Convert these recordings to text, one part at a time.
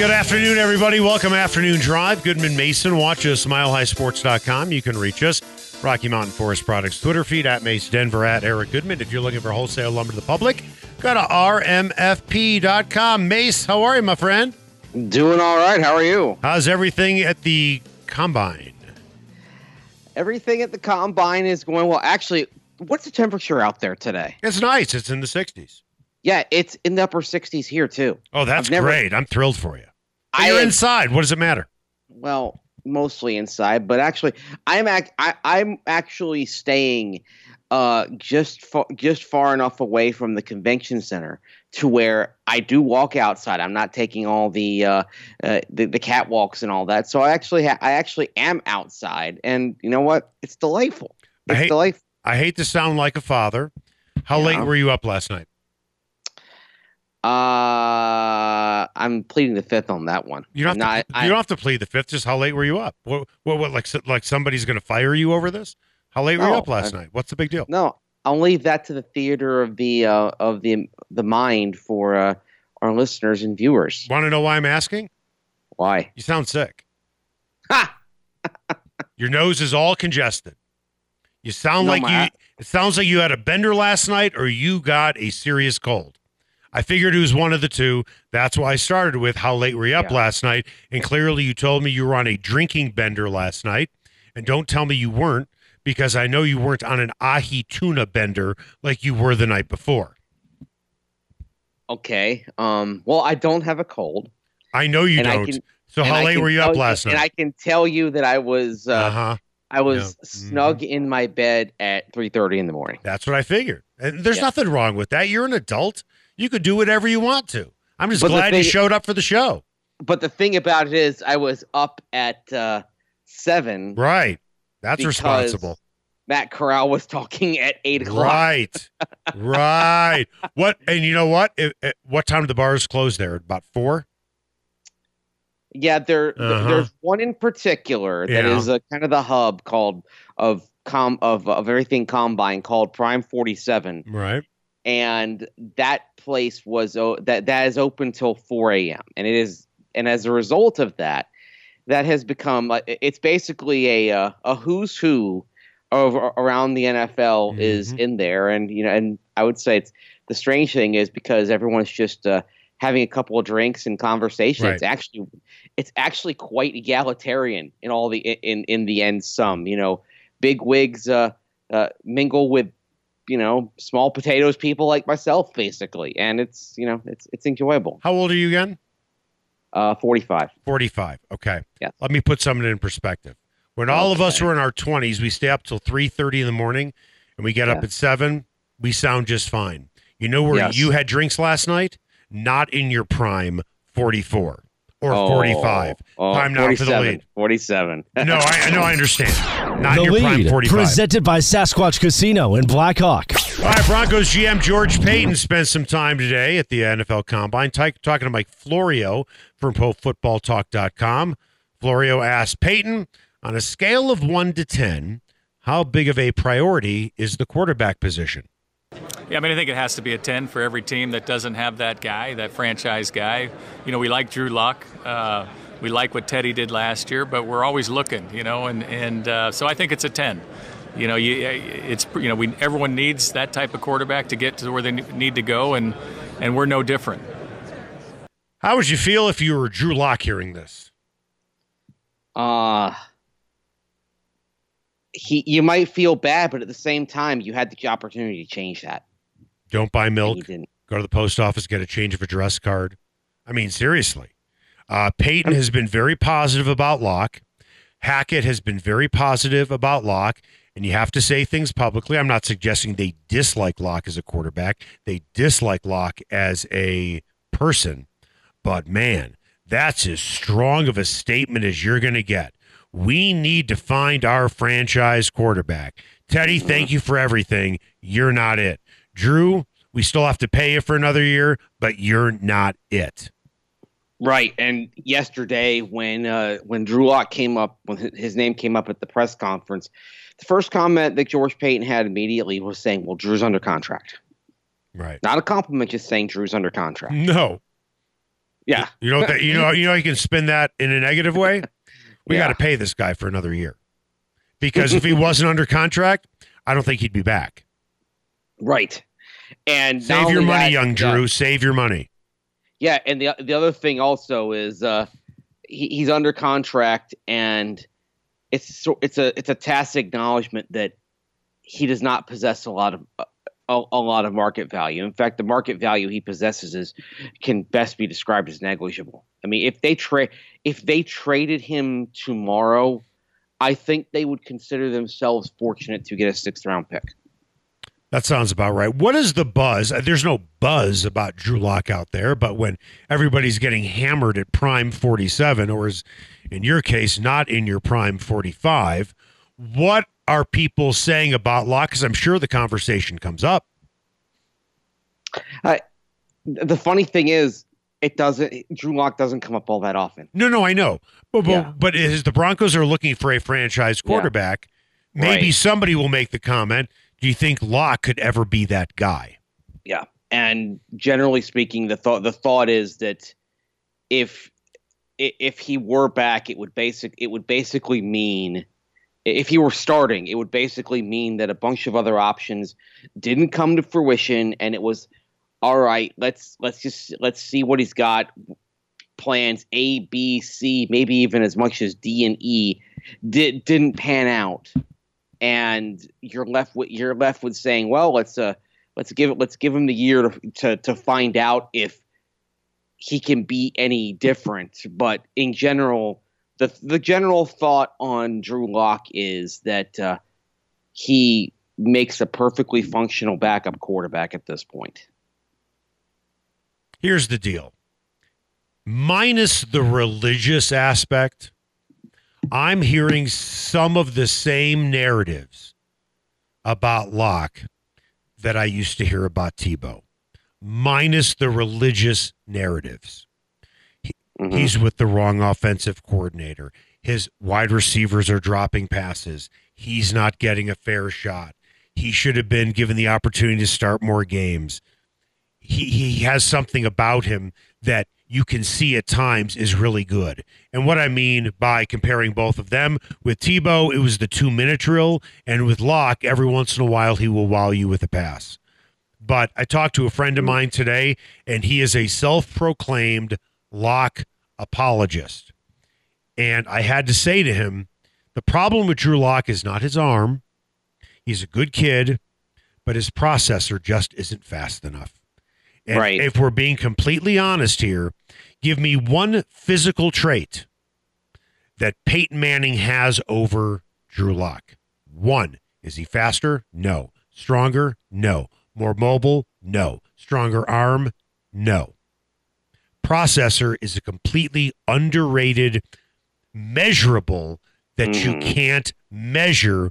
Good afternoon, everybody. Welcome Afternoon Drive. Goodman Mason. Watch us, milehighsports.com. You can reach us. Rocky Mountain Forest Products Twitter feed at Mace Denver at Eric Goodman. If you're looking for wholesale lumber to the public, go to rmfp.com. Mace, how are you, my friend? Doing all right. How are you? How's everything at the combine? Everything at the combine is going well. Actually, what's the temperature out there today? It's nice. It's in the 60s. Yeah, it's in the upper 60s here too. Oh, that's never- great. I'm thrilled for you. I You're inside. What does it matter? Well, mostly inside, but actually, I'm ac- I, I'm actually staying uh, just fa- just far enough away from the convention center to where I do walk outside. I'm not taking all the uh, uh, the, the catwalks and all that. So I actually ha- I actually am outside, and you know what? It's delightful. I hate- delightful. I hate to sound like a father. How Yeah. late were you up last night? Uh, I'm pleading the fifth on that one. You don't, have to, not- you don't have to plead the fifth. Just how late were you up? What? What? what like? Like somebody's going to fire you over this? How late were you up last I- night? What's the big deal? No, I'll leave that to the theater of the uh, of the the mind for uh, our listeners and viewers. Want to know why I'm asking? Why? You sound sick. Ha! Your nose is all congested. You sound No, like you. It sounds like you had a bender last night, or you got a serious cold. I figured it was one of the two. That's why I started with how late were you up Yeah. last night? And clearly, you told me you were on a drinking bender last night. And don't tell me you weren't, because I know you weren't on an ahi tuna bender like you were the night before. Okay. Um. Well, I don't have a cold. I know you And don't. can- so and how late were you tell up last And night? And I can tell you that I was uh, Uh huh. I was Yeah. Mm-hmm. snug in my bed at three thirty in the morning. That's what I figured. And there's Yeah. nothing wrong with that. You're an adult. You could do whatever you want to. I'm just But glad you showed up for the show. But the thing about it is, I was up at uh, seven. Right. That's responsible. Matt Corral was talking at eight o'clock. Right. right. What? And you know what? If, eh, what time did the bars close there? About four? Yeah, there Uh-huh. there's one in particular that Yeah. is a kind of the hub called of com of of everything combine called Prime 47 Right. And that place was o- that that is open till 4 a.m. and it is and as a result of that that has become like it's basically a uh, a who's who of around the NFL is Mhm. in there and you know and I would say it's the strange thing is because everyone's just uh, having a couple of drinks and conversation it's actually it's actually quite egalitarian in all the in in the end some you know big wigs uh, uh mingle with you know small potatoes people like myself basically and it's you know it's it's enjoyable How old are you again? uh 45 45. Okay. Yes. Let me put something in perspective. When all of us were in our 20s, we stay up till 3:30 in the morning and we get up at 7, we sound just fine. You know where Yes. you had drinks last night? Not in your prime 44 or Oh, 45. oh, Time now for the 47, lead. 47 No, I, I know I understand. Not the in your prime lead, 45. presented by Sasquatch Casino in Blackhawk. All right, Broncos GM George Paton spent some time today at the NFL Combine t- talking to Mike Florio from ProFootballTalk.com. Florio asked Paton, on a scale of 1 to 10, how big of a priority is the quarterback position? Yeah, I mean, I think it has to be a 10 for every team that doesn't have that guy, that franchise guy. You know, we like Drew Lock. Uh, we like what Teddy did last year, but we're always looking, you know, and, and uh, so I think it's a 10. You know, you, it's you know, we everyone needs that type of quarterback to get to where they need to go, and and we're no different. How would you feel if you were Drew Lock hearing this? uh he you might feel bad but at the same time you had the opportunity to change that Don't buy milk. go to the post office, get a change of address card. I mean, seriously. Uh, Paton has been very positive about Lock. Hackett has been very positive about Lock. And you have to say things publicly. I'm not suggesting they dislike Lock as a quarterback. They dislike Lock as a person. But man, that's as strong of a statement as you're going to get. We need to find our franchise quarterback. Teddy, thank you for everything. You're not it. Drew, we still have to pay you for another year, but you're not it. Right. And yesterday, when uh, when Drew Lock came up, when his name came up at the press conference, the first comment that George Paton had immediately was saying, "Well, Drew's under contract." Right. Not a compliment, just saying Drew's under contract. No. Yeah. You know that you know you know you can spin that in a negative way. We Yeah. got to pay this guy for another year. Because if he wasn't under contract, I don't think he'd be back. Right. And Save your money, that, young yeah. Drew. Save your money. Yeah, and the the other thing also is uh, he, he's under contract, and it's so it's a it's a tacit acknowledgement that he does not possess a lot of a, a lot of market value. In fact, the market value he possesses is can best be described as negligible. I mean, if they trade if they traded him tomorrow, I think they would consider themselves fortunate to get a sixth round pick. That sounds about right. What is the buzz? Uh, There's no buzz about Drew Lock out there, but when everybody's getting hammered at prime 47, or as in your case, not in your prime 45, what are people saying about Lock? Because I'm sure the conversation comes up. The funny thing is, it doesn't. Drew Lock doesn't come up all that often. No, no, I know. But, but, Yeah. but as the Broncos are looking for a franchise quarterback, maybe Right. somebody will make the comment Do you think Lock could ever be that guy? Yeah, and generally speaking, the thought the thought is that if if he were back, it would basic it would basically mean if he were starting, it would basically mean that a bunch of other options didn't come to fruition, and it was all right. Let's let's just let's see what he's got. Plans A, B, C, maybe even as much as D and E did didn't pan out, and you're left with you're left with saying, well, let's uh let's give it let's give him the year to to, to find out if he can be any different. But in general, the the general thought on Drew Lock is that uh, he makes a perfectly functional backup quarterback at this point. Here's the deal minus the religious aspect, I'm hearing some of the same narratives about Lock that I used to hear about Tebow, minus the religious narratives. He- Mhm. He's with the wrong offensive coordinator. His wide receivers are dropping passes. He's not getting a fair shot. He should have been given the opportunity to start more games. He, he has something about him that you can see at times is really good. And what I mean by comparing both of them, with Tebow, it was the two minute drill, and with Lock, every once in a while he will wow you with a pass. But I talked to a friend of mine today, and he is a self proclaimed Lock apologist. And I had to say to him, the problem with Drew Lock is not his arm. He's a good kid, but his processor just isn't fast enough. And Right. if we're being completely honest here, give me one physical trait that Peyton Manning has over Drew Lock. One. Is he faster? No. Stronger? No. More mobile? No. Stronger arm? No. Processor is a completely underrated measurable that you Mhm. can't measure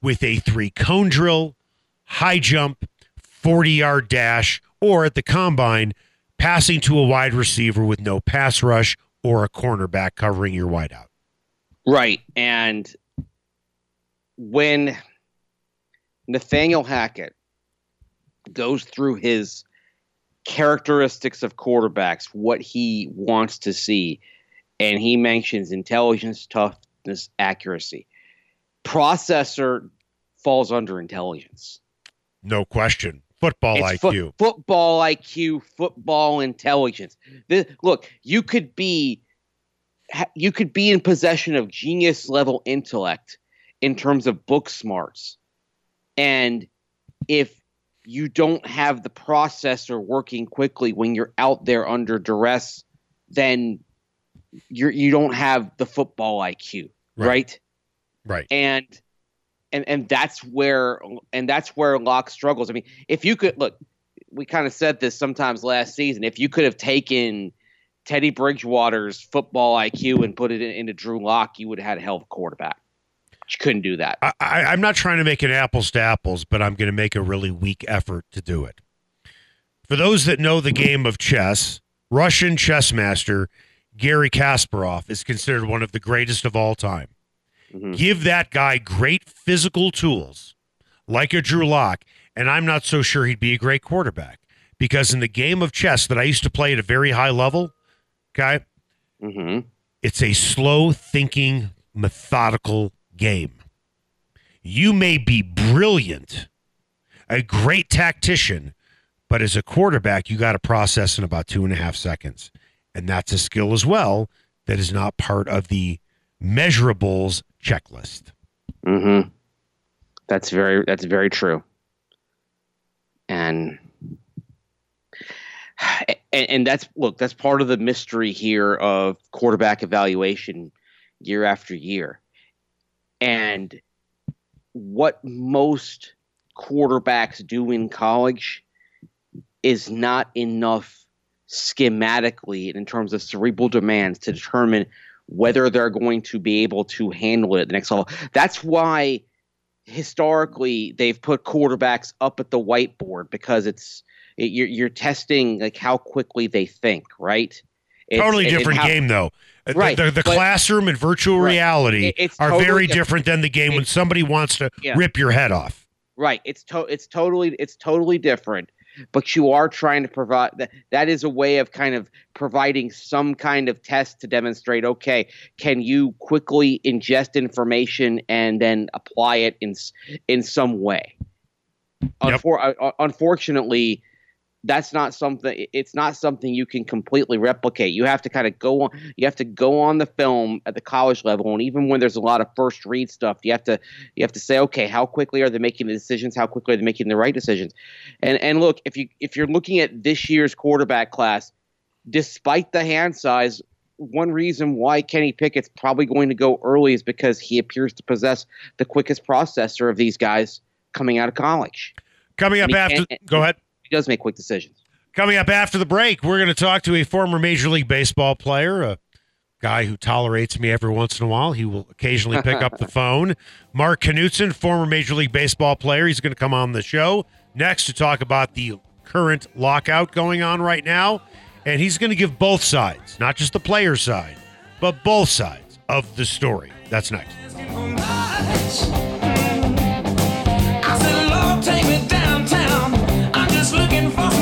with a three cone drill, high jump, 40 yard dash, or at the combine, passing to a wide receiver with no pass rush or a cornerback covering your wideout. Right. And when Nathaniel Hackett goes through his characteristics of quarterbacks, what he wants to see, and he mentions intelligence, toughness, accuracy. Processor falls under intelligence. No question. Football It's fo- IQ. football IQ, football intelligence. This, look, you could be you could be in possession of genius level intellect in terms of book smarts. And if you don't have the processor working quickly when you're out there under duress, then you're you don't have the football IQ, Right. right? right. and and and that's where and that's where Lock struggles. I mean, if you could look, we kind of said this sometimes last season. If you could have taken Teddy Bridgewater's football IQ and put it in, into Drew Lock, you would have had a hell of a quarterback. You couldn't do that. I, I'm not trying to make it apples to apples, but I'm going to make a really weak effort to do it. For those that know the game of chess, Russian chess master Garry Kasparov is considered one of the greatest of all time. Mhm. Give that guy great physical tools, like a Drew Lock, and I'm not so sure he'd be a great quarterback. Because in the game of chess that I used to play at a very high level, okay, mm-hmm. it's a slow thinking, methodical game. You may be brilliant, a great tactician, but as a quarterback, you got to process in about two and a half seconds. And that's a skill as well that is not part of the measurables checklist. hmm That's very that's very true. And, and and that's look, that's part of the mystery here of quarterback evaluation year after year. And what most quarterbacks do in college is not enough schematically in terms of cerebral demands to determine whether they're going to be able to handle it at the next level. That's why historically they've put quarterbacks up at the whiteboard because it's it, you're you're testing like how quickly they think, right? It's- totally different how- game, though. Right, The, the, the but- classroom and virtual Right. reality It- are totally very different. different than the game when somebody wants to Yeah. rip your head off. Right. It's to, it's totally it's totally different. But you are trying to provide that that is a way of kind of providing some kind of test to demonstrate okay, can you quickly ingest information and then apply it in in some way. Unfor- uh, unfortunately, that's not something it's not something you can completely replicate you have to kind of go on you have to go on the film at the college level and even when there's a lot of first read stuff you have to you have to say okay how quickly are they making the decisions how quickly are they making the right decisions and and look if you if you're looking at this year's quarterback class despite the hand size one reason why Kenny Pickett's probably going to go early is because he appears to possess the quickest processor of these guys coming out of college. Coming up after, go ahead. He does make quick decisions. Coming up after the break, we're going to talk to a former Major League Baseball player, a guy who tolerates me every once in a while. He will occasionally pick up the phone. Mark Knudson, former Major League Baseball player. He's going to come on the show next to talk about the current lockout going on right now. And he's going to give both sides, not just the player side, but both sides of the story. That's next. Looking for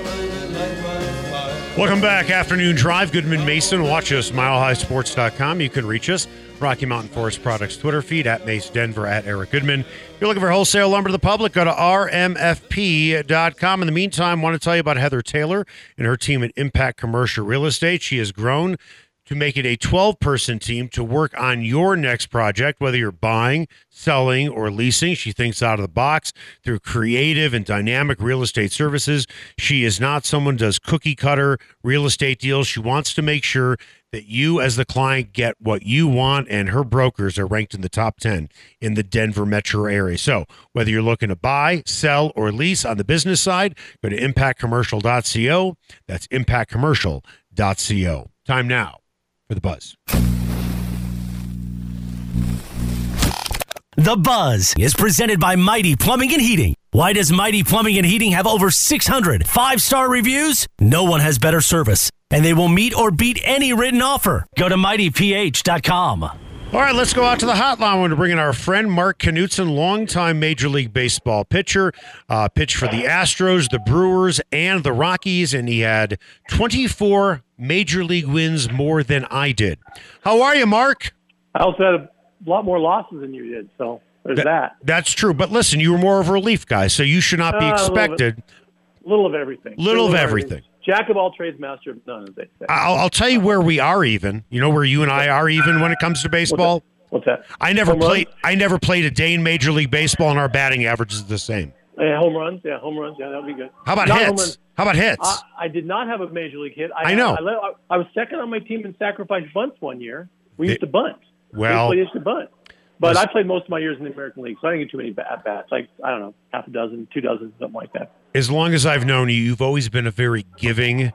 Welcome back, Afternoon Drive. Goodman Mason. Watch us, milehighsports.com. You can reach us, Rocky Mountain Forest Products Twitter feed, at Mace Denver, at Eric Goodman. If you're looking for wholesale lumber to the public, go to rmfp.com. In the meantime, I want to tell you about Heather Taylor and her team at Impact Commercial Real Estate. She has grown to make it a 12 person team to work on your next project, whether you're buying, selling, or leasing. She thinks out of the box through creative and dynamic real estate services. She is not someone does cookie cutter real estate deals. She wants to make sure that you, as the client, get what you want, and her brokers are ranked in the top 10 in the Denver metro area. So, whether you're looking to buy, sell, or lease on the business side, go to impactcommercial.co. That's impactcommercial.co. Time now for the buzz. The Buzz is presented by Mighty Plumbing and Heating. Why does Mighty Plumbing and Heating have over 600 five star reviews? No one has better service, and they will meet or beat any written offer. Go to mightyph.com. All right, let's go out to the hotline. We're to bring in our friend Mark Knudson, longtime Major League Baseball pitcher, uh, pitched for the Astros, the Brewers, and the Rockies, and he had 24 Major League wins more than I did. How are you, Mark? I also had a lot more losses than you did, so there's that. That's true, but listen, you were more of a relief guy, so you should not be Uh, a little bit. expected. Little of everything. Little of everything. Jack of all trades, master of none, as they say. I'll, I'll tell you where we are even. You know where you and I are even when it comes to baseball. What's that? I never Home runs? played. I never played a day in Major League Baseball, and our batting average is the same. Yeah, home runs. Yeah, home runs. Yeah, that would be good. How about Not hits? How about hits? I, I did not have a major league hit. I, I know. I, I was second on my team in sacrifice bunts one year. We It- used to bunt. well, we used to bunt. But I played most of my years in the American League, so I didn't get too many at bats. Like I don't know, half a dozen, two dozen, something like that. as long as I've known you, you've always been a very giving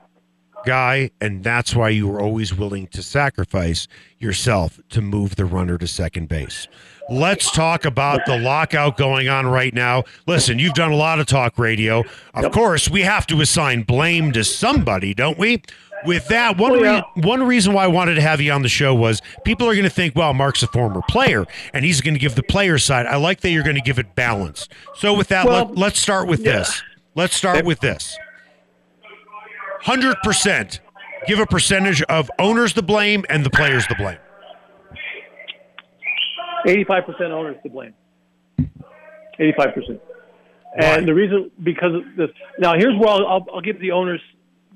guy, and that's why you were always willing to sacrifice yourself to move the runner to second base. Let's talk about the lockout going on right now. Listen, you've done a lot of talk radio. Of course, we have to assign blame to somebody, don't we? With that, one Oh, yeah. rea- one reason why I wanted to have you on the show was people are going to think, well, Mark's a former player, and he's going to give the player side. I like that you're going to give it balance. So with that, Well, let, let's start with yeah. this. Let's start with this. 100% give a percentage of owners the blame and the players the blame. Eighty-five percent owners to blame. Eighty-five percent. Why? And the reason because of this. Now here's where I'll, I'll, I'll give the owners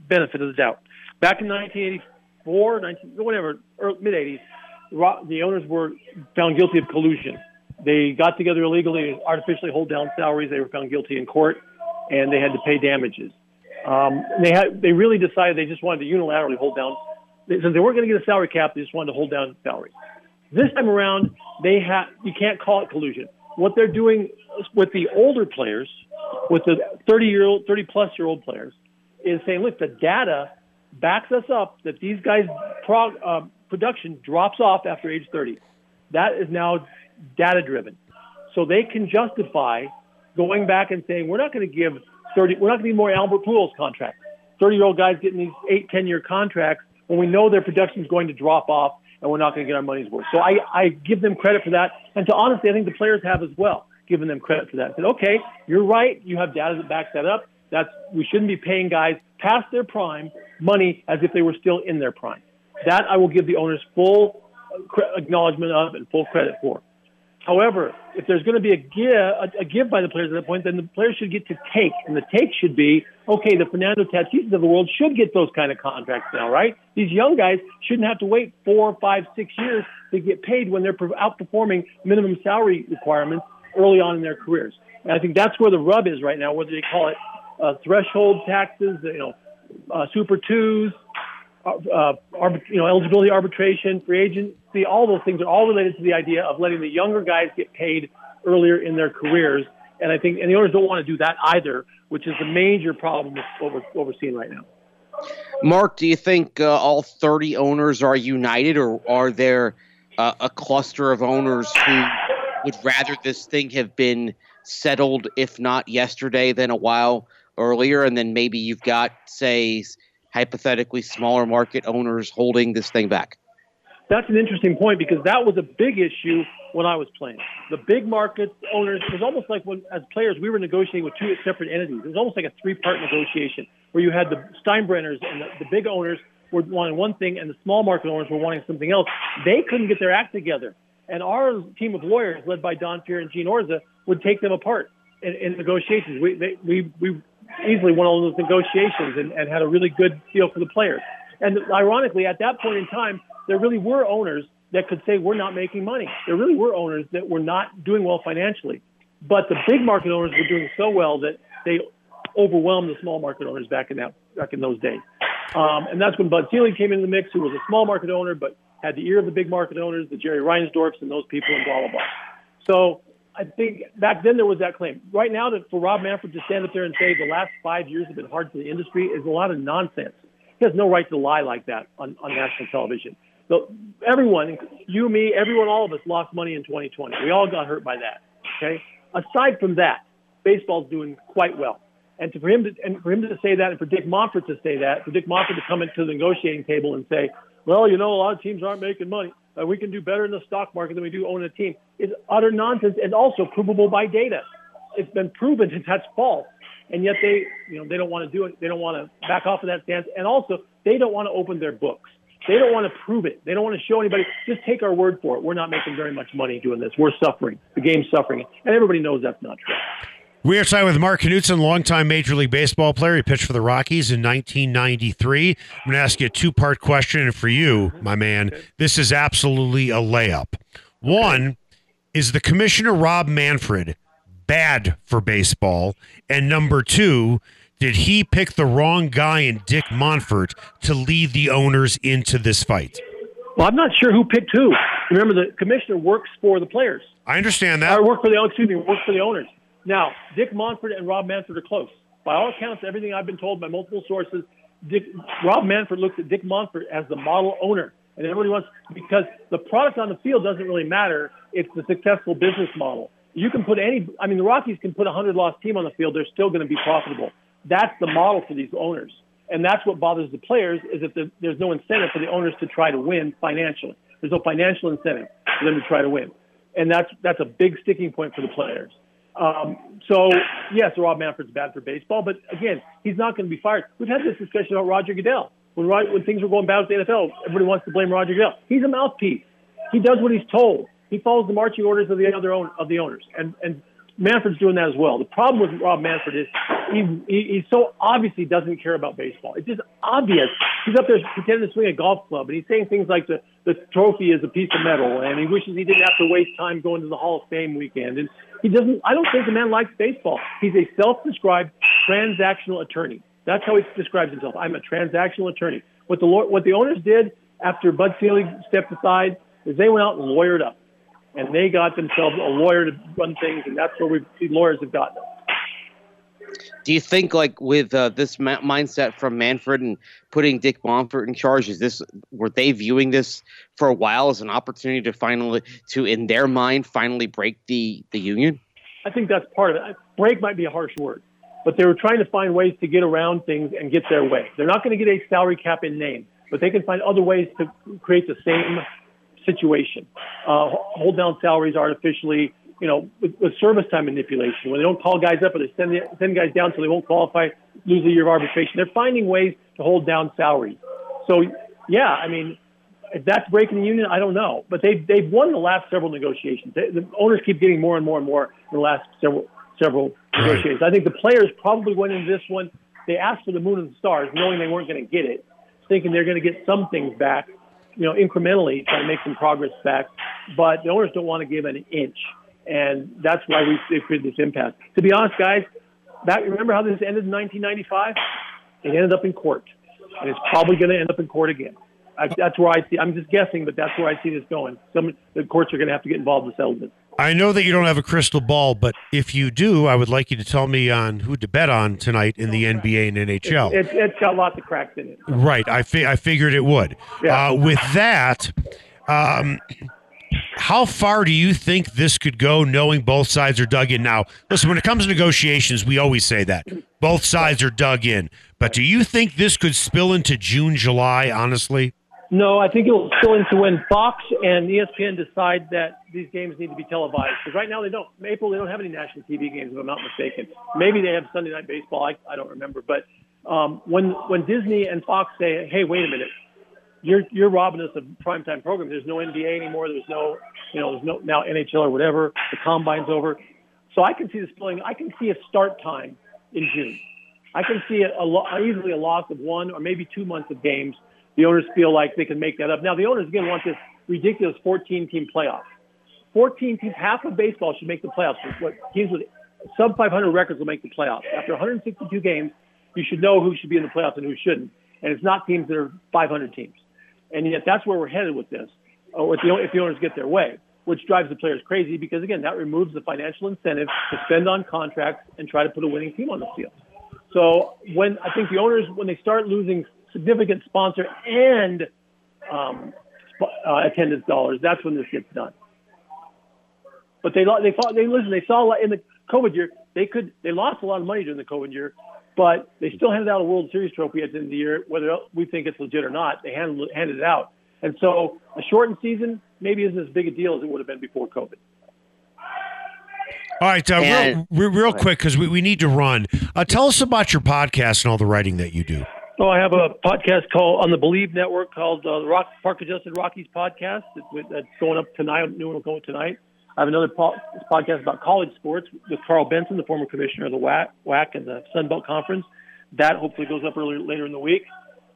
benefit of the doubt. Back in 1984, 19, whatever, mid 80s, the owners were found guilty of collusion. They got together illegally, artificially hold down salaries. They were found guilty in court, and they had to pay damages. Um, they had they really decided they just wanted to unilaterally hold down. Since they weren't going to get a salary cap, they just wanted to hold down salaries. This time around, they have you can't call it collusion. What they're doing with the older players, with the 30 year old, 30 plus year old players, is saying, look, the data backs us up that these guys' prog, uh, production drops off after age 30. That is now data driven. So they can justify going back and saying, we're not going to give 30, we're not going to be more Albert Pujols contracts. 30 year old guys getting these eight, 10 year contracts when we know their production is going to drop off and we're not going to get our money's worth. So I, I give them credit for that. And to honestly, I think the players have as well, given them credit for that. I Said, okay, you're right. You have data that backs that up. That's, we shouldn't be paying guys past their prime money as if they were still in their prime. That I will give the owners full uh, acknowledgement of and full credit for. However, if there's going to be a give, a, a give by the players at that point, then the players should get to take, and the take should be okay. The Fernando Tatis of the world should get those kind of contracts now, right? These young guys shouldn't have to wait four, five, six years to get paid when they're outperforming minimum salary requirements early on in their careers. And I think that's where the rub is right now. Whether they call it uh, threshold taxes, you know, uh, super twos, uh, uh, you know, eligibility arbitration, free agency, all those things are all related to the idea of letting the younger guys get paid earlier in their careers. And I think, and the owners don't want to do that either, which is the major problem we're seeing right now. Mark, do you think uh, all 30 owners are united, or are there uh, a cluster of owners who would rather this thing have been settled, if not yesterday, than a while earlier? And then maybe you've got, say, hypothetically smaller market owners holding this thing back. That's an interesting point because that was a big issue when I was playing. The big market owners, it was almost like when, as players, we were negotiating with two separate entities. It was almost like a three part negotiation where you had the Steinbrenners and the, the big owners were wanting one thing and the small market owners were wanting something else. They couldn't get their act together. And our team of lawyers, led by Don Fehr and Gene Orza, would take them apart in, in negotiations. We, they, we, we easily won all those negotiations and, and had a really good deal for the players. And ironically, at that point in time, there really were owners that could say we're not making money. There really were owners that were not doing well financially. But the big market owners were doing so well that they overwhelmed the small market owners back in that back in those days. Um, and that's when Bud Selig came into the mix, who was a small market owner but had the ear of the big market owners, the Jerry Reinsdorfs and those people, and blah blah blah. So I think back then there was that claim. Right now, that for Rob Manfred to stand up there and say the last five years have been hard for the industry is a lot of nonsense. He has no right to lie like that on, on national television. So everyone, you, me, everyone, all of us lost money in 2020. We all got hurt by that. Okay. Aside from that, baseball's doing quite well. And to, for him to and for him to say that, and for Dick Monfort to say that, for Dick Monfort to come into the negotiating table and say, "Well, you know, a lot of teams aren't making money. Uh, we can do better in the stock market than we do owning a team," is utter nonsense and also provable by data. It's been proven that that's false, and yet they, you know, they don't want to do it. They don't want to back off of that stance, and also they don't want to open their books. They don't want to prove it. They don't want to show anybody. Just take our word for it. We're not making very much money doing this. We're suffering. The game's suffering, and everybody knows that's not true. We are talking with Mark Knudson, longtime Major League Baseball player. He pitched for the Rockies in 1993. I'm going to ask you a two part question. And for you, my man, this is absolutely a layup. One, is the commissioner, Rob Manfred, bad for baseball? And number two, did he pick the wrong guy in Dick Monfort to lead the owners into this fight? Well, I'm not sure who picked who. Remember, the commissioner works for the players. I understand that. I work for the excuse me, work for the owners. Now, Dick Monfort and Rob Manfred are close. By all accounts, everything I've been told by multiple sources, Dick, Rob Manfred looks at Dick Monfort as the model owner, and everybody wants because the product on the field doesn't really matter. It's the successful business model. You can put any. I mean, the Rockies can put a hundred loss team on the field; they're still going to be profitable. That's the model for these owners, and that's what bothers the players is that the, there's no incentive for the owners to try to win financially. There's no financial incentive for them to try to win, and that's that's a big sticking point for the players. Um, so yes, Rob Manfred's bad for baseball, but again, he's not going to be fired. We've had this discussion about Roger Goodell. When, when things were going bad with the NFL, everybody wants to blame Roger Goodell. He's a mouthpiece. He does what he's told. He follows the marching orders of the other own, of the owners, and and Manfred's doing that as well. The problem with Rob Manfred is he, he he so obviously doesn't care about baseball. It's just obvious. He's up there pretending to swing a golf club, and he's saying things like the the trophy is a piece of metal, and he wishes he didn't have to waste time going to the Hall of Fame weekend. And he doesn't. I don't think the man likes baseball. He's a self-described transactional attorney. That's how he describes himself. I'm a transactional attorney. What the what the owners did after Bud Selig stepped aside is they went out and lawyered up, and they got themselves a lawyer to run things, and that's where we the lawyers have gotten them. Do you think, like, with uh, this ma- mindset from Manfred and putting Dick Monfort in charge, is this were they viewing this for a while as an opportunity to finally, to in their mind, finally break the the union? I think that's part of it. Break might be a harsh word, but they were trying to find ways to get around things and get their way. They're not going to get a salary cap in name, but they can find other ways to create the same situation. Uh, hold down salaries artificially, you know, with, with service time manipulation. When they don't call guys up or they send, the, send guys down so they won't qualify, lose a year of arbitration. They're finding ways to hold down salaries. So, yeah, I mean, if that's breaking the union, I don't know. But they've, they've won the last several negotiations. They, the owners keep getting more and more and more in the last several several Right. negotiations. I think the players probably went into this one. They asked for the moon and the stars, knowing they weren't going to get it, thinking they're going to get some things back, you know, incrementally, trying to make some progress back. But the owners don't want to give an inch, and that's why we created this impasse. To be honest, guys, that remember how this ended in 1995? It ended up in court, and it's probably going to end up in court again. I, that's where I see. I'm just guessing, but that's where I see this going. Some the courts are going to have to get involved in settlement. I know that you don't have a crystal ball, but if you do, I would like you to tell me on who to bet on tonight in the NBA and NHL. It, it's got lots of cracks in it. Right. I fi- I figured it would. Yeah. Uh, with that, um, how far do you think this could go, knowing both sides are dug in? Now, listen, when it comes to negotiations, we always say that both sides are dug in. But do you think this could spill into June, July? Honestly, No, I think it'll spill into when Fox and ESPN decide that these games need to be televised. Because right now they don't. April they don't have any national TV games, if I'm not mistaken. Maybe they have Sunday night baseball. I, I don't remember. But um, when when Disney and Fox say, "Hey, wait a minute, you're you're robbing us of primetime program. There's no NBA anymore. There's no you know there's no now NHL or whatever. The combine's over. So I can see this spilling. I can see a start time in June. I can see a, a lo- easily a loss of one or maybe two months of games. The owners feel like they can make that up. Now the owners again want this ridiculous 14 team playoff. 14 teams, half of baseball should make the playoffs. What teams with sub 500 records will make the playoffs. After 162 games, you should know who should be in the playoffs and who shouldn't. And it's not teams that are 500 teams. And yet that's where we're headed with this, uh, or if the, if the owners get their way, which drives the players crazy because again, that removes the financial incentive to spend on contracts and try to put a winning team on the field. So when I think the owners, when they start losing significant sponsor and um, sp- uh, attendance dollars, that's when this gets done. But they lo- they thought they listen. They saw in the COVID year they could they lost a lot of money during the COVID year, but they still handed out a World Series trophy at the end of the year, whether we think it's legit or not. They handed handed it out, and so a shortened season maybe isn't as big a deal as it would have been before COVID. all right. Uh, real, And- real, real quick, because we, we need to run. Uh, tell us about your podcast and all the writing that you do. Oh, I have a podcast called on the Believe Network called uh, the Rock Park Adjusted Rockies Podcast. That's going up tonight. New one will go tonight. I have another po- podcast about college sports with Karl Benson, the former commissioner of the WAC, WAC and the Sun Belt Conference. That hopefully goes up earlier later in the week.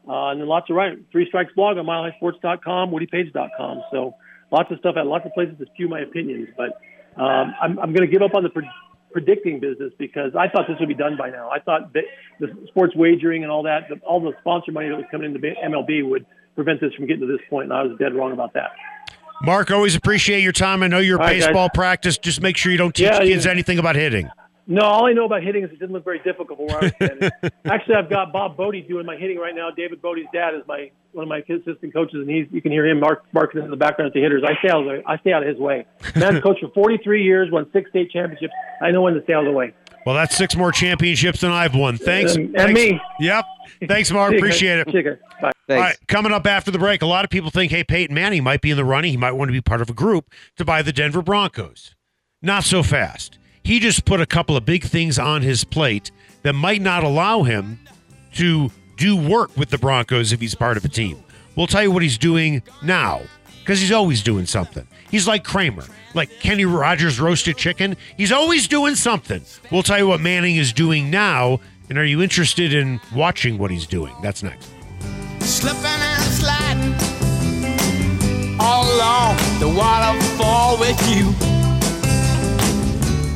Uh, and then lots of writing. Three Strikes blog on milehighsports.com, woodypaige.com. So lots of stuff at lots of places to spew my opinions. But um, I'm, I'm going to give up on the pre- predicting business because I thought this would be done by now. I thought that the sports wagering and all that, the, all the sponsor money that was coming into MLB would prevent this from getting to this point, and I was dead wrong about that. Mark, always appreciate your time. I know you're All right, baseball practice. Just make sure you don't teach Yeah, kids yeah. anything about hitting. No, all I know about hitting is it didn't look very difficult where I was standing. Actually, I've got Bob Bodie doing my hitting right now. David Bodie's dad is my one of my assistant coaches, and he's you can hear him mark, marking in the background at the hitters. I stay out of the, I stay out of his way. Man's coached for 43 years, won six state championships. I know when to stay out of the way. Well, that's six more championships than I've won. Thanks. And- and Thanks. me. Yep. Thanks, Mark. See you guys. Appreciate it. See you guys. All right, coming up after the break, a lot of people think, hey, Peyton Manning might be in the running. He might want to be part of a group to buy the Denver Broncos. Not so fast. He just put a couple of big things on his plate that might not allow him to do work with the Broncos if he's part of a team. We'll tell you what he's doing now because he's always doing something. He's like Kramer, like Kenny Rogers roasted chicken. He's always doing something. We'll tell you what Manning is doing now. And are you interested in watching what he's doing? That's next. Slipping and sliding all along the waterfall with you.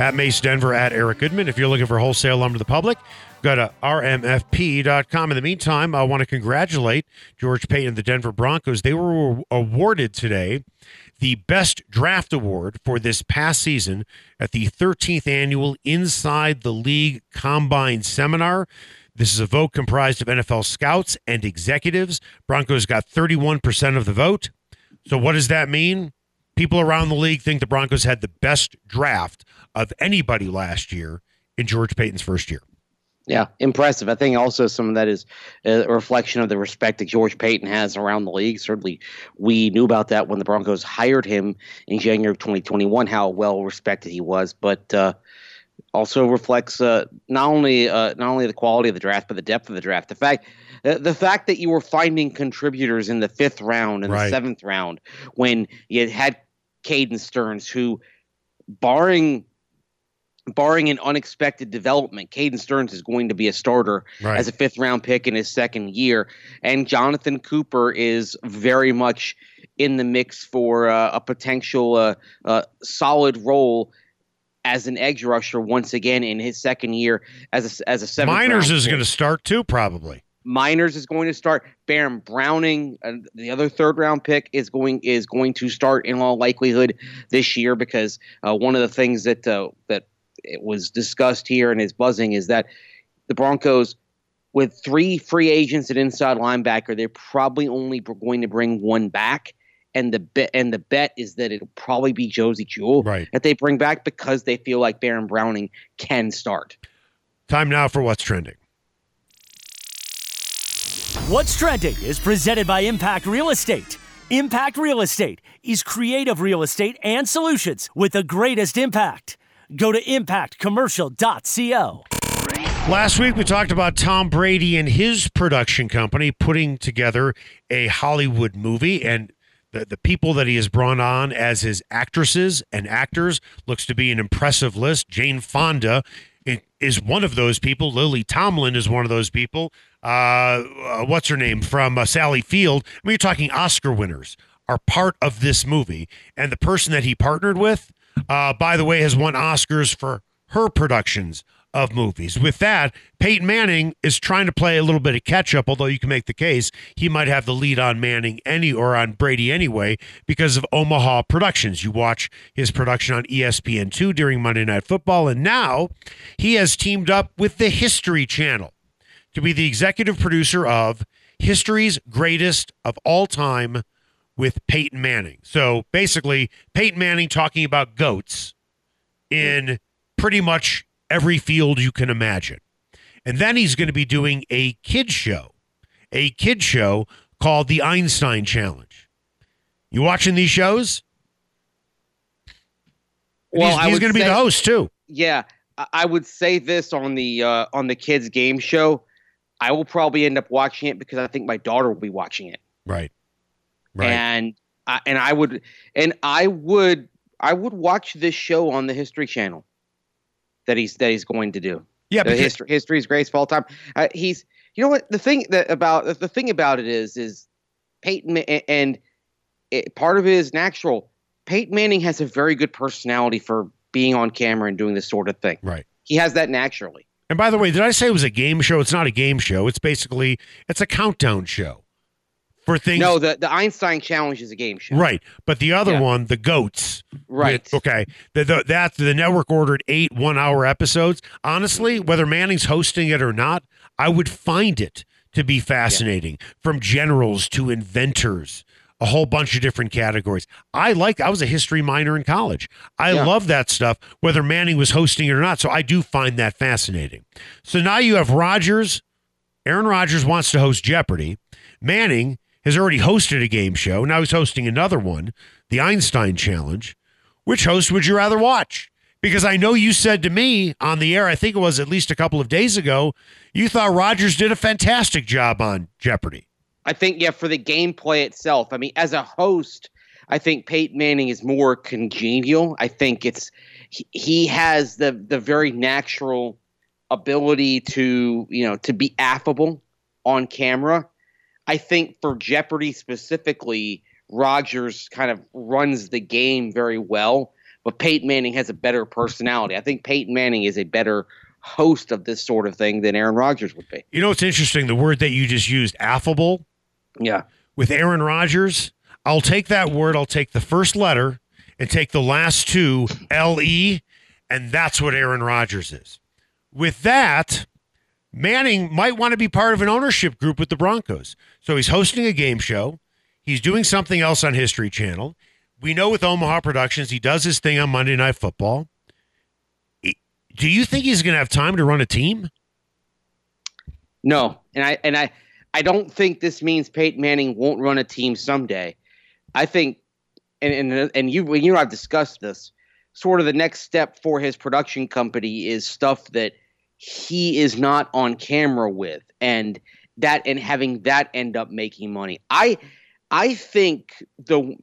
at Mace Denver, at Eric Goodman. If you're looking for wholesale lumber to the public, go to rmfp.com. In the meantime, I want to congratulate George Paton and the Denver Broncos. They were awarded today the Best Draft Award for this past season at the 13th annual Inside the League Combine Seminar. This is a vote comprised of NFL scouts and executives. Broncos got 31% of the vote. So, what does that mean? People around the league think the Broncos had the best draft of anybody last year in George Paton's first year. Yeah, impressive. I think also some of that is a reflection of the respect that George Paton has around the league. Certainly, we knew about that when the Broncos hired him in January of 2021, how well respected he was, but uh, also reflects uh, not only uh, not only the quality of the draft, but the depth of the draft. The fact the, the fact that you were finding contributors in the fifth round and Right. the seventh round when you had Caden Stearns, who, barring barring an unexpected development, Caden Sterns is going to be a starter Right. as a fifth round pick in his second year. And Jonathon Cooper is very much in the mix for uh, a potential uh, uh, solid role as an edge rusher once again in his second year as a, as a seventh Meinerz is going to start too, probably. Meinerz is going to start. Baron Browning, uh, the other third round pick, is going is going to start in all likelihood this year because uh, one of the things that uh, that it was discussed here and is buzzing is that the Broncos, with three free agents at inside linebacker, they're probably only going to bring one back. And the bet and the bet is that it'll probably be Josey Jewell Right. that they bring back because they feel like Baron Browning can start. Time now for what's trending. What's Trending is presented by Impact Real Estate. Impact Real Estate is creative real estate and solutions with the greatest impact. Go to impactcommercial.co. Last week, we talked about Tom Brady and his production company putting together a Hollywood movie, and the, the people that he has brought on as his actresses and actors looks to be an impressive list. Jane Fonda is one of those people. Lily Tomlin is one of those people. Uh, uh, what's her name from uh, Sally Field? I mean, you're talking Oscar winners are part of this movie, and the person that he partnered with, uh, by the way, has won Oscars for her productions of movies. With that, Peyton Manning is trying to play a little bit of catch up, although you can make the case he might have the lead on Manning any or on Brady anyway because of Omaha Productions. You watch his production on E ESPN2 during Monday Night Football, and now he has teamed up with the History Channel to be the executive producer of History's Greatest of All Time with Peyton Manning. So basically, Peyton Manning talking about goats in pretty much every field you can imagine. And then he's going to be doing a kid show, a kid show called the Einstein Challenge. You watching these shows? Well, he's, he's going to be say- the host too. Yeah, I- I would say this on the uh, on the kids game show. I will probably end up watching it because I think my daughter will be watching it, Right. Right. and I, and I would and I would I would watch this show on the History Channel that he's that he's going to do. yeah, the history history's greatest of all time. Uh, he's you know what the thing that about the thing about it is is Peyton and, and it, part of it is natural. Peyton Manning has a very good personality for being on camera and doing this sort of thing. right. He has that naturally. And by the way, did I say it was a game show? It's not a game show. It's basically it's a countdown show for things. No, the the Einstein Challenge is a game show. Right, but the other Yeah. one, the goats, Right. with- okay, the, the, that's the network ordered eight one-hour episodes. Honestly, whether Manning's hosting it or not, I would find it to be fascinating. From generals to inventors, a whole bunch of different categories. I like. I was a history minor in college. I Yeah. love that stuff, whether Manning was hosting it or not. So I do find that fascinating. So now you have Rodgers. Aaron Rodgers wants to host Jeopardy. Manning has already hosted a game show. Now he's hosting another one, the Einstein Challenge. Which host would you rather watch? Because I know you said to me on the air, I think it was at least a couple of days ago, you thought Rodgers did a fantastic job on Jeopardy. I think yeah, for the gameplay itself. I mean, as a host, I think Peyton Manning is more congenial. I think it's he, he has the the very natural ability to you know to be affable on camera. I think for Jeopardy specifically, Rodgers kind of runs the game very well, but Peyton Manning has a better personality. I think Peyton Manning is a better host of this sort of thing than Aaron Rodgers would be. You know what's interesting? The word that you just used, affable, Yeah. with Aaron Rodgers, I'll take that word, I'll take the first letter and take the last two, L E, and that's what Aaron Rodgers is. With that, Manning might want to be part of an ownership group with the Broncos. So he's hosting a game show. He's doing something else on History Channel. We know with Omaha Productions, he does his thing on Monday Night Football. Do you think he's going to have time to run a team? No, and I and I I don't think this means Peyton Manning won't run a team someday. I think, and and and you you and I've discussed this. Sort of the next step for his production company is stuff that he is not on camera with, and that and having that end up making money. I I think the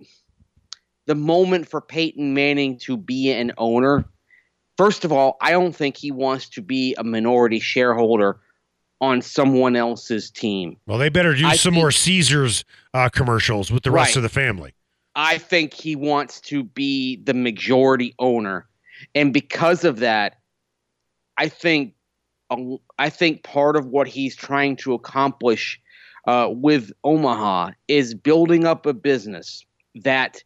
the moment for Peyton Manning to be an owner. First of all, I don't think he wants to be a minority shareholder on someone else's team. Well, they better do I some think- more Caesars uh, commercials with the rest Right. of the family. I think he wants to be the majority owner, and because of that, I think I think part of what he's trying to accomplish uh, with Omaha is building up a business that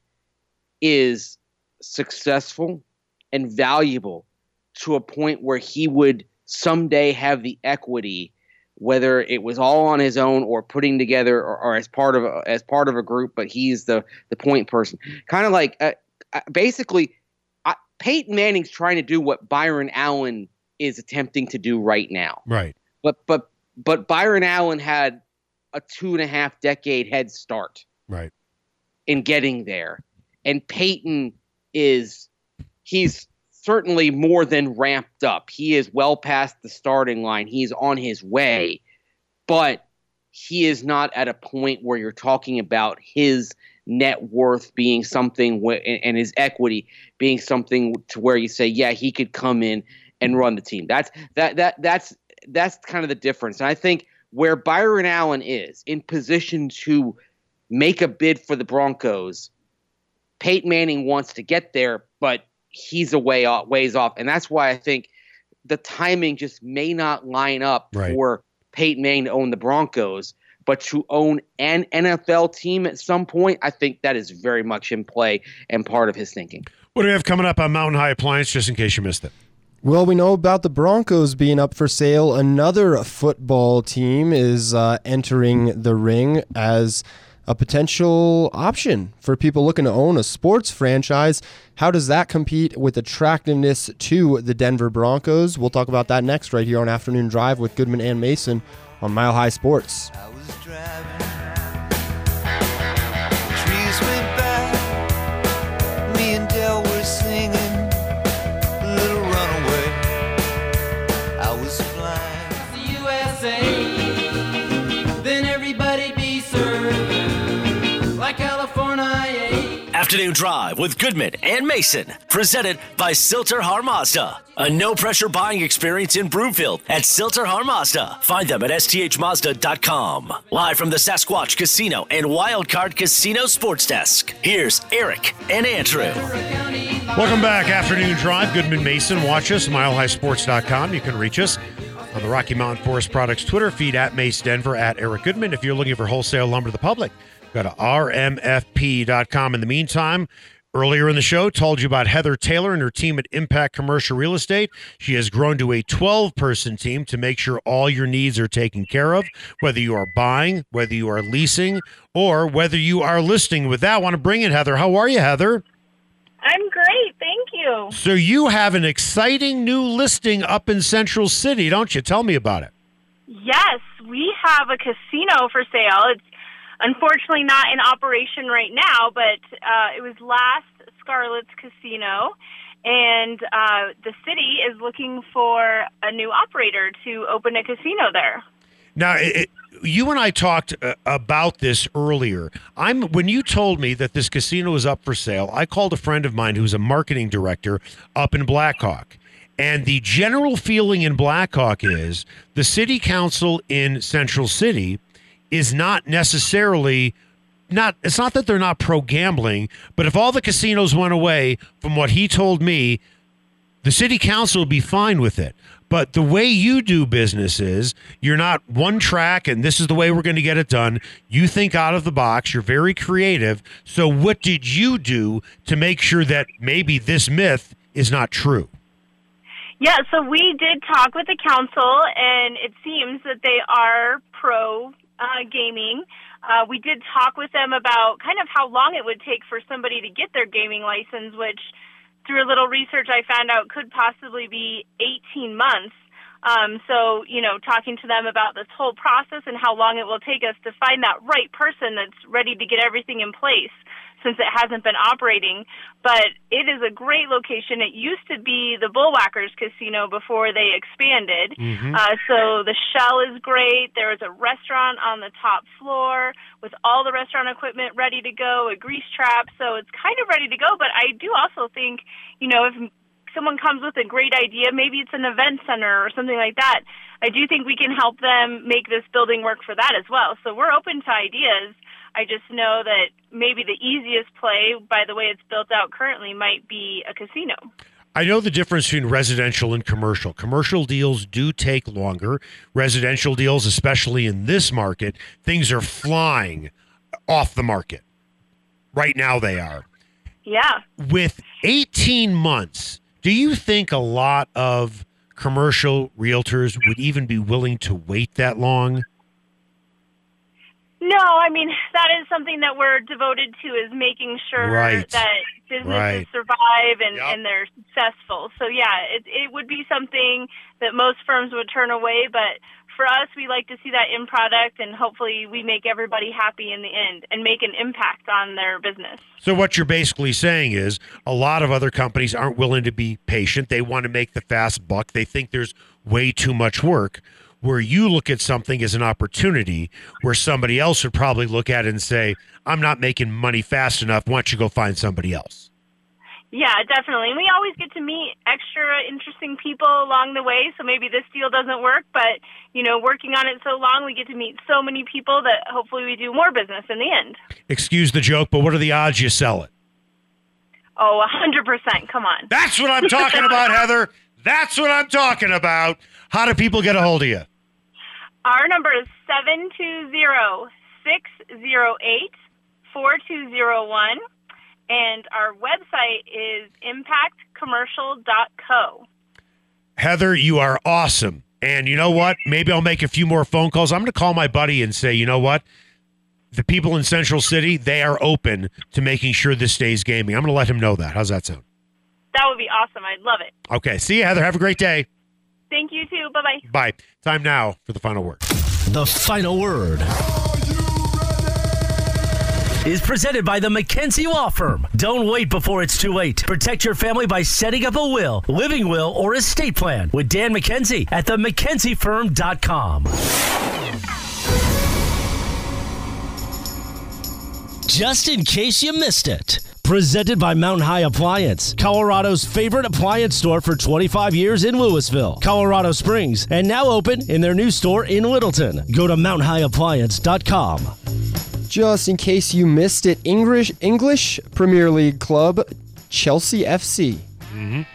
is successful and valuable to a point where he would someday have the equity whether it was all on his own or putting together or, or as part of a, as part of a group but he's the the point person. Kind of like uh, uh, basically Peyton Manning's trying to do what Byron Allen is attempting to do right now Right. but but but Byron Allen had a two and a half decade head start Right. in getting there. And Peyton is he's certainly more than ramped up. He is well past the starting line. He's on his way. But he is not at a point where you're talking about his net worth being something wh- and and his equity being something to where you say, yeah, he could come in and run the team. That's that that that's that's kind of the difference. And I think where Byron Allen is in position to make a bid for the Broncos, Peyton Manning wants to get there, but he's a way off, ways off, and that's why I think the timing just may not line up Right. for Peyton Manning to own the Broncos. But to own an NFL team at some point, I think that is very much in play and part of his thinking. What do we have coming up on Mountain High Appliance, just in case you missed it? Well, we know about the Broncos being up for sale. Another football team is uh, entering the ring as a potential option for people looking to own a sports franchise. How does that compete with attractiveness to the Denver Broncos? We'll talk about that next, right here on Afternoon Drive with Goodman and Mason on Mile High Sports. Afternoon Drive with Goodman and Mason. Presented by Sill-TerHar Mazda. A no pressure buying experience in Broomfield at Sill-TerHar Mazda. Find them at sthmazda.com. Live from the Sasquatch Casino and Wildcard Casino Sports Desk. Here's Eric and Andrew. Welcome back, Afternoon Drive. Goodman Mason. Watch us, milehighsports.com. You can reach us on the Rocky Mountain Forest Products Twitter feed at Mace Denver, at Eric Goodman. If you're looking for wholesale lumber to the public, go to rmfp.com. In the meantime, earlier in the show, told you about Heather Taylor and her team at Impact Commercial Real Estate. She has grown to a 12 person team to make sure all your needs are taken care of, whether you are buying, whether you are leasing, or whether you are listing. With that, I want to bring in Heather. How are you, Heather? I'm great, thank you. So you have an exciting new listing up in Central City, don't you? Tell me about it. Yes, we have a casino for sale. It's unfortunately not in operation right now, but uh, it was last Scarlet's Casino, and uh, the city is looking for a new operator to open a casino there. Now, it, you and I talked uh, about this earlier. I'm when you told me that this casino was up for sale. I called a friend of mine who's a marketing director up in Blackhawk. And the general feeling in Blackhawk is the city council in Central City is not necessarily not it's not that they're not pro gambling, but if all the casinos went away from what he told me, the city council would be fine with it. But the way you do business is you're not one track and this is the way we're going to get it done. You think out of the box, you're very creative. So, what did you do to make sure that maybe this myth is not true? Yeah, so we did talk with the council, and it seems that they are pro uh, gaming. Uh, we did talk with them about kind of how long it would take for somebody to get their gaming license, which through a little research I found out could possibly be 18 months. Um, so, you know, talking to them about this whole process and how long it will take us to find that right person that's ready to get everything in place since it hasn't been operating. But it is a great location. It used to be the Bullwhackers Casino before they expanded. Uh, so the shell is great. There is a restaurant on the top floor with all the restaurant equipment ready to go, a grease trap. So it's kind of ready to go. But I do also think, you know, if someone comes with a great idea, maybe it's an event center or something like that. I do think we can help them make this building work for that as well. So we're open to ideas. I just know that maybe the easiest play, by the way it's built out currently, might be a casino. I know the difference between residential and commercial. Commercial deals do take longer. Residential deals, especially in this market, things are flying off the market. Right now, they are. Yeah. With 18 months, do you think a lot of commercial realtors would even be willing to wait that long? No, I mean that is something that we're devoted to is making sure Right. that businesses Right. survive and, Yep. and they're successful. So yeah, it it would be something that most firms would turn away, but for us we like to see that in product and hopefully we make everybody happy in the end and make an impact on their business. So what you're basically saying is a lot of other companies aren't willing to be patient. They want to make the fast buck. They think there's way too much work. Where you look at something as an opportunity, where somebody else would probably look at it and say, "I'm not making money fast enough. Why don't you go find somebody else?" Yeah, definitely. And we always get to meet extra interesting people along the way. So maybe this deal doesn't work, but you know, working on it so long, we get to meet so many people that hopefully we do more business in the end. Excuse the joke, but what are the odds you sell it? Oh, a hundred percent. Come on. That's what I'm talking about, Heather. That's what I'm talking about. How do people get a hold of you? Our number is seven two zero six zero eight four two zero one, and our website is impactcommercial.co. Heather, you are awesome. And you know what? Maybe I'll make a few more phone calls. I'm going to call my buddy and say, you know what? the people in Central City, they are open to making sure this stays gaming. I'm going to let him know that. How's that sound? That would be awesome. I'd love it. Okay. See you, Heather. Have a great day. Thank you too. Bye bye. Bye. Time now for the final word. The final word is presented by the McKenzie Law Firm. Don't wait before it's too late. Protect your family by setting up a will, living will, or estate plan with Dan McKenzie at the McKenzieFirm.com. Just in case you missed it. Presented by Mountain High Appliance, Colorado's favorite appliance store for 25 years in Louisville, Colorado Springs, and now open in their new store in Littleton. Go to mountainhighappliance.com. Just in case you missed it, English English Premier League club Chelsea FC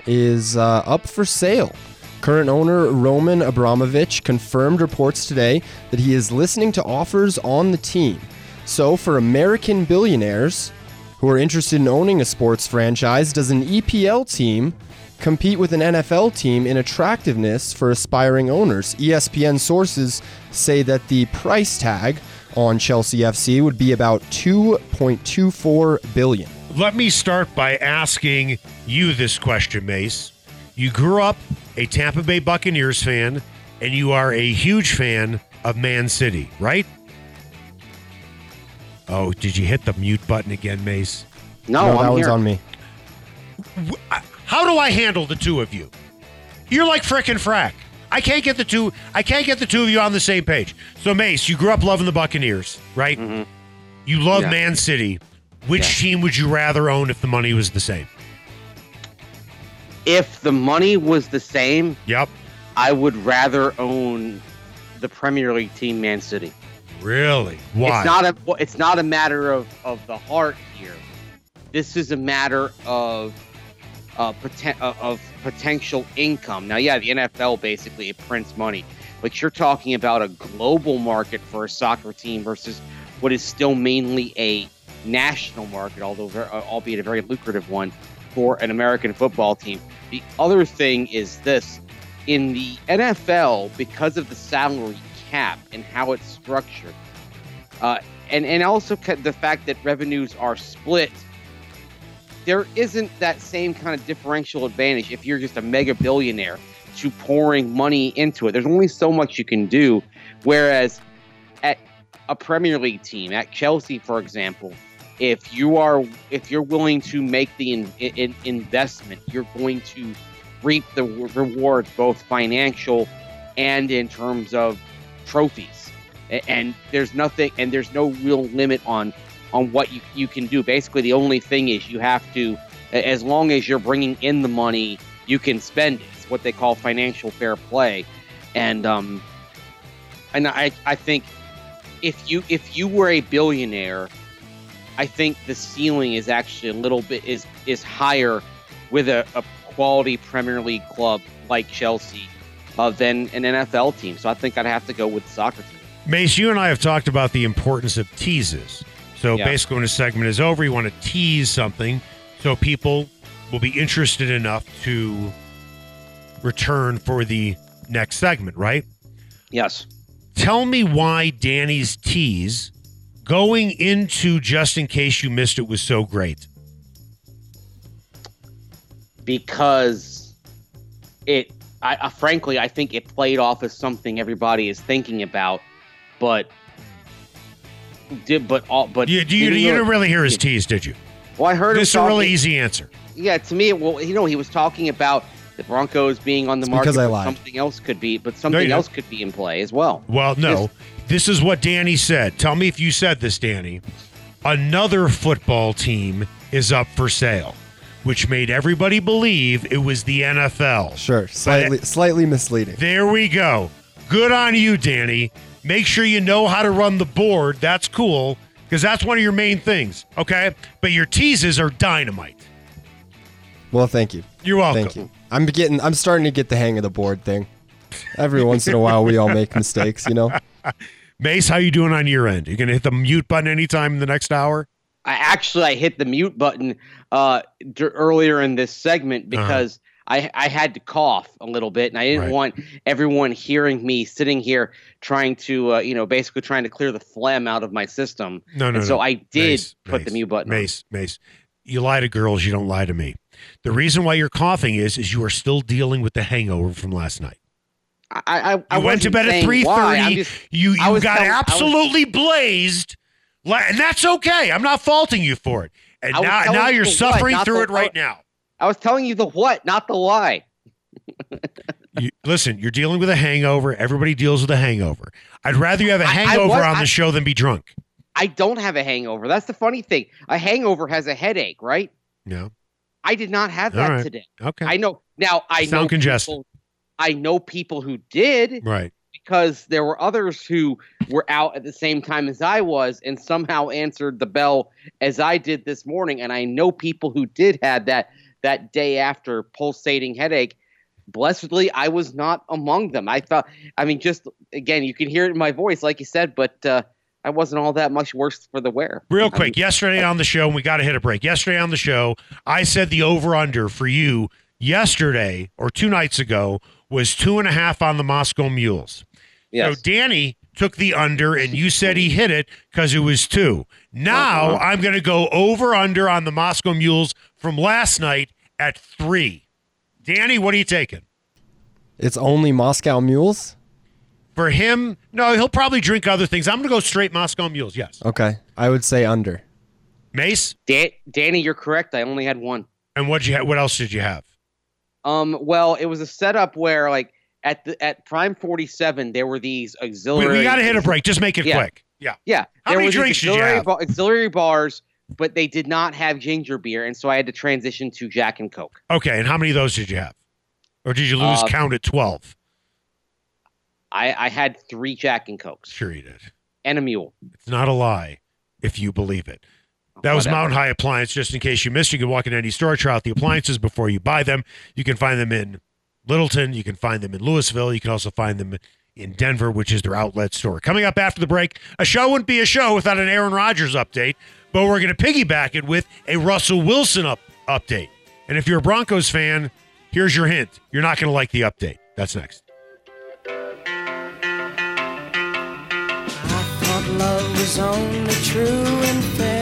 is uh, up for sale. Current owner Roman Abramovich confirmed reports today that he is listening to offers on the team. So, for American billionaires who are interested in owning a sports franchise, does an EPL team compete with an NFL team in attractiveness for aspiring owners? ESPN sources say that the price tag on Chelsea FC would be about 2.24 billion. Let me start by asking you this question, Mace. You grew up a Tampa Bay Buccaneers fan, and you are a huge fan of Man City, right? Oh, did you hit the mute button again, Mace? No, that I'm one's here. on me. How do I handle the two of you? You're like frickin' frack. I can't get the two. I can't get the two of you on the same page. So, Mace, you grew up loving the Buccaneers, right? Mm-hmm. You love Yeah. Man City. Which Yeah. team would you rather own if the money was the same? If the money was the same, Yep. I would rather own the Premier League team, Man City. Really? Why? It's not a. It's not a matter of of the heart here. This is a matter of uh, poten- uh, of potential income. Now, yeah, the NFL basically it prints money, but you're talking about a global market for a soccer team versus what is still mainly a national market, although ver- uh, albeit a very lucrative one for an American football team. The other thing is this: in the NFL, because of the salary cap and how it's structured, uh, and and also the fact that revenues are split, there isn't that same kind of differential advantage if you're just a mega billionaire to pouring money into it. There's only so much you can do, whereas at a Premier League team, at Chelsea, for example, if you are if you're willing to make the in, in, investment, you're going to reap the rewards, both financial and in terms of trophies. And there's nothing, and there's no real limit on on what you, you can do. Basically, the only thing is you have to, as long as you're bringing in the money, you can spend it. It's what they call financial fair play, and um, and I I think if you if you were a billionaire, I think the ceiling is actually a little bit is is higher with a, a quality Premier League club like Chelsea uh, than an NFL team. So I think I'd have to go with the soccer team. Mace, you and I have talked about the importance of teases. So Yeah. basically, when a segment is over, you want to tease something so people will be interested enough to return for the next segment, right? Yes. Tell me why Danny's tease going into just in case you missed it was so great. because it I, I frankly I think it played off as something everybody is thinking about, but did but all but You, you, you didn't didn't really hear his tease, did you? Well, I heard him This is a really easy answer. Yeah, to me, well, you know, he was talking about the Broncos being on the It's market, because I lied. something else could be, but something you else could be in play as well. Well, no. This is what Danny said. Tell me if you said this, Danny. Another football team is up for sale, which made everybody believe it was the NFL. Sure, slightly slightly misleading. There we go. Good on you, Danny. Make sure you know how to run the board. That's cool because that's one of your main things. Okay. But your teases are dynamite. Well, thank you. You're welcome. Thank you. I'm getting. I'm starting to get the hang of the board thing. Every once in a while, we all make mistakes, you know. Mace, how you doing on your end? You gonna hit the mute button anytime in the next hour? I actually I hit the mute button uh, d- earlier in this segment Uh-huh. because I I had to cough a little bit, and I didn't Right. want everyone hearing me sitting here trying to uh, you know basically trying to clear the phlegm out of my system. No, no, and so no. I did Mace, put the mute button. on. Mace, Mace, you lie to girls, you don't lie to me. The reason why you're coughing is is you are still dealing with the hangover from last night. I I, I went to bed at three thirty. You you got telling- I was- absolutely blazed, La- and that's okay. I'm not faulting you for it. And now now you you're what, suffering not through it right what. now. I was telling you the what, not the why. You, listen, you're dealing with a hangover. Everybody deals with a hangover. I'd rather you have a hangover was- on the I- show than be drunk. I don't have a hangover. That's the funny thing. A hangover has a headache, right? No. I did not have that right. today. Okay. I know now. I sound know congested. People, I know people who did right. Because there were others who were out at the same time as I was and somehow answered the bell as I did this morning. And I know people who did have that that day after pulsating headache. Blessedly, I was not among them. I thought, I mean, just again, you can hear it in my voice, like you said, but uh, I wasn't all that much worse for the wear. Real I quick, mean, yesterday on the show, and we got to hit a break. Yesterday on the show, I said the over under for you yesterday or two nights ago was two and a half on the Moscow Mules. Yes. So Danny took the under, and you said he hit it because it was two. Now Uh-huh. I'm going to go over under on the Moscow Mules from last night at three. Danny, what are you taking? It's only Moscow Mules. For him, no, he'll probably drink other things. I'm going to go straight Moscow Mules. Yes. Okay, I would say under. Mace, Dan- Danny, you're correct. I only had one. and what you ha- what else did you have? Um, well, it was a setup where like at the at Prime 47 there were these auxiliary We, auxiliary. got to hit a break. Just make it Yeah. quick. Yeah. Yeah, How there many drinks did you have? ba- auxiliary bars, but they did not have ginger beer, and so I had to transition to Jack and Coke. Okay, and how many of those did you have? Or did you lose Uh, count at 12? I I had three Jack and Cokes Sure you did. and a mule. It's not a lie if you believe it. That was Whatever. Mountain High Appliance. Just in case you missed, you can walk into any store, try out the appliances before you buy them. You can find them in Littleton. You can find them in Louisville. You can also find them in Denver, which is their outlet store. Coming up after the break, a show wouldn't be a show without an Aaron Rodgers update, but we're going to piggyback it with a Russell Wilson up, update. And if you're a Broncos fan, here's your hint. You're not going to like the update. That's next. I thought love was only true in fairy